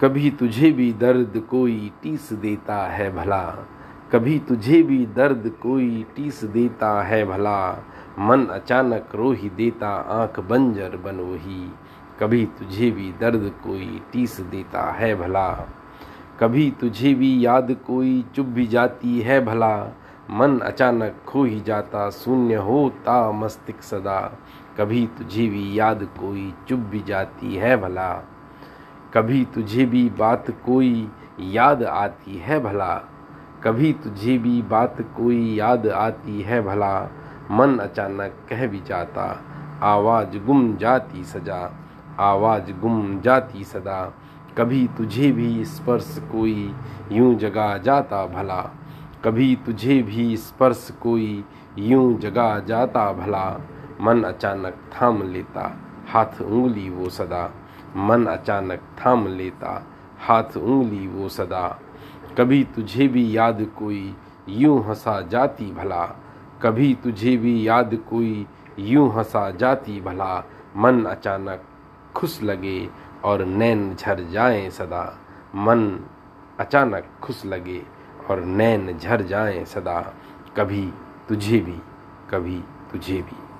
कभी तुझे भी दर्द कोई टीस देता है भला। कभी तुझे भी दर्द कोई टीस देता है भला। मन अचानक रो ही देता, आँख बंजर बनोही। कभी तुझे भी दर्द कोई टीस देता है भला। कभी तुझे भी याद कोई चुप भी जाती है भला। मन अचानक खो ही जाता, शून्य होता मस्तिष्क सदा। कभी तुझे भी याद कोई चुप भी जाती है भला। कभी तुझे भी बात कोई याद आती है भला? कभी तुझे भी बात कोई याद आती है भला? मन अचानक कह भी जाता, आवाज़ गुम जाती सजा, आवाज़ गुम जाती सदा। कभी तुझे भी स्पर्श कोई यूँ जगा जाता भला? कभी तुझे भी स्पर्श कोई यूँ जगा जाता भला? मन अचानक थाम लेता, हाथ उंगली वो सदा। मन अचानक थाम लेता, हाथ उंगली वो सदा। कभी तुझे भी याद कोई, यूँ हंसा जाती भला। कभी तुझे भी याद कोई, यूँ हंसा जाती भला। मन अचानक खुश लगे और नैन झर जाएँ सदा। मन अचानक खुश लगे और नैन झर जाएँ सदा। कभी तुझे भी, कभी तुझे भी।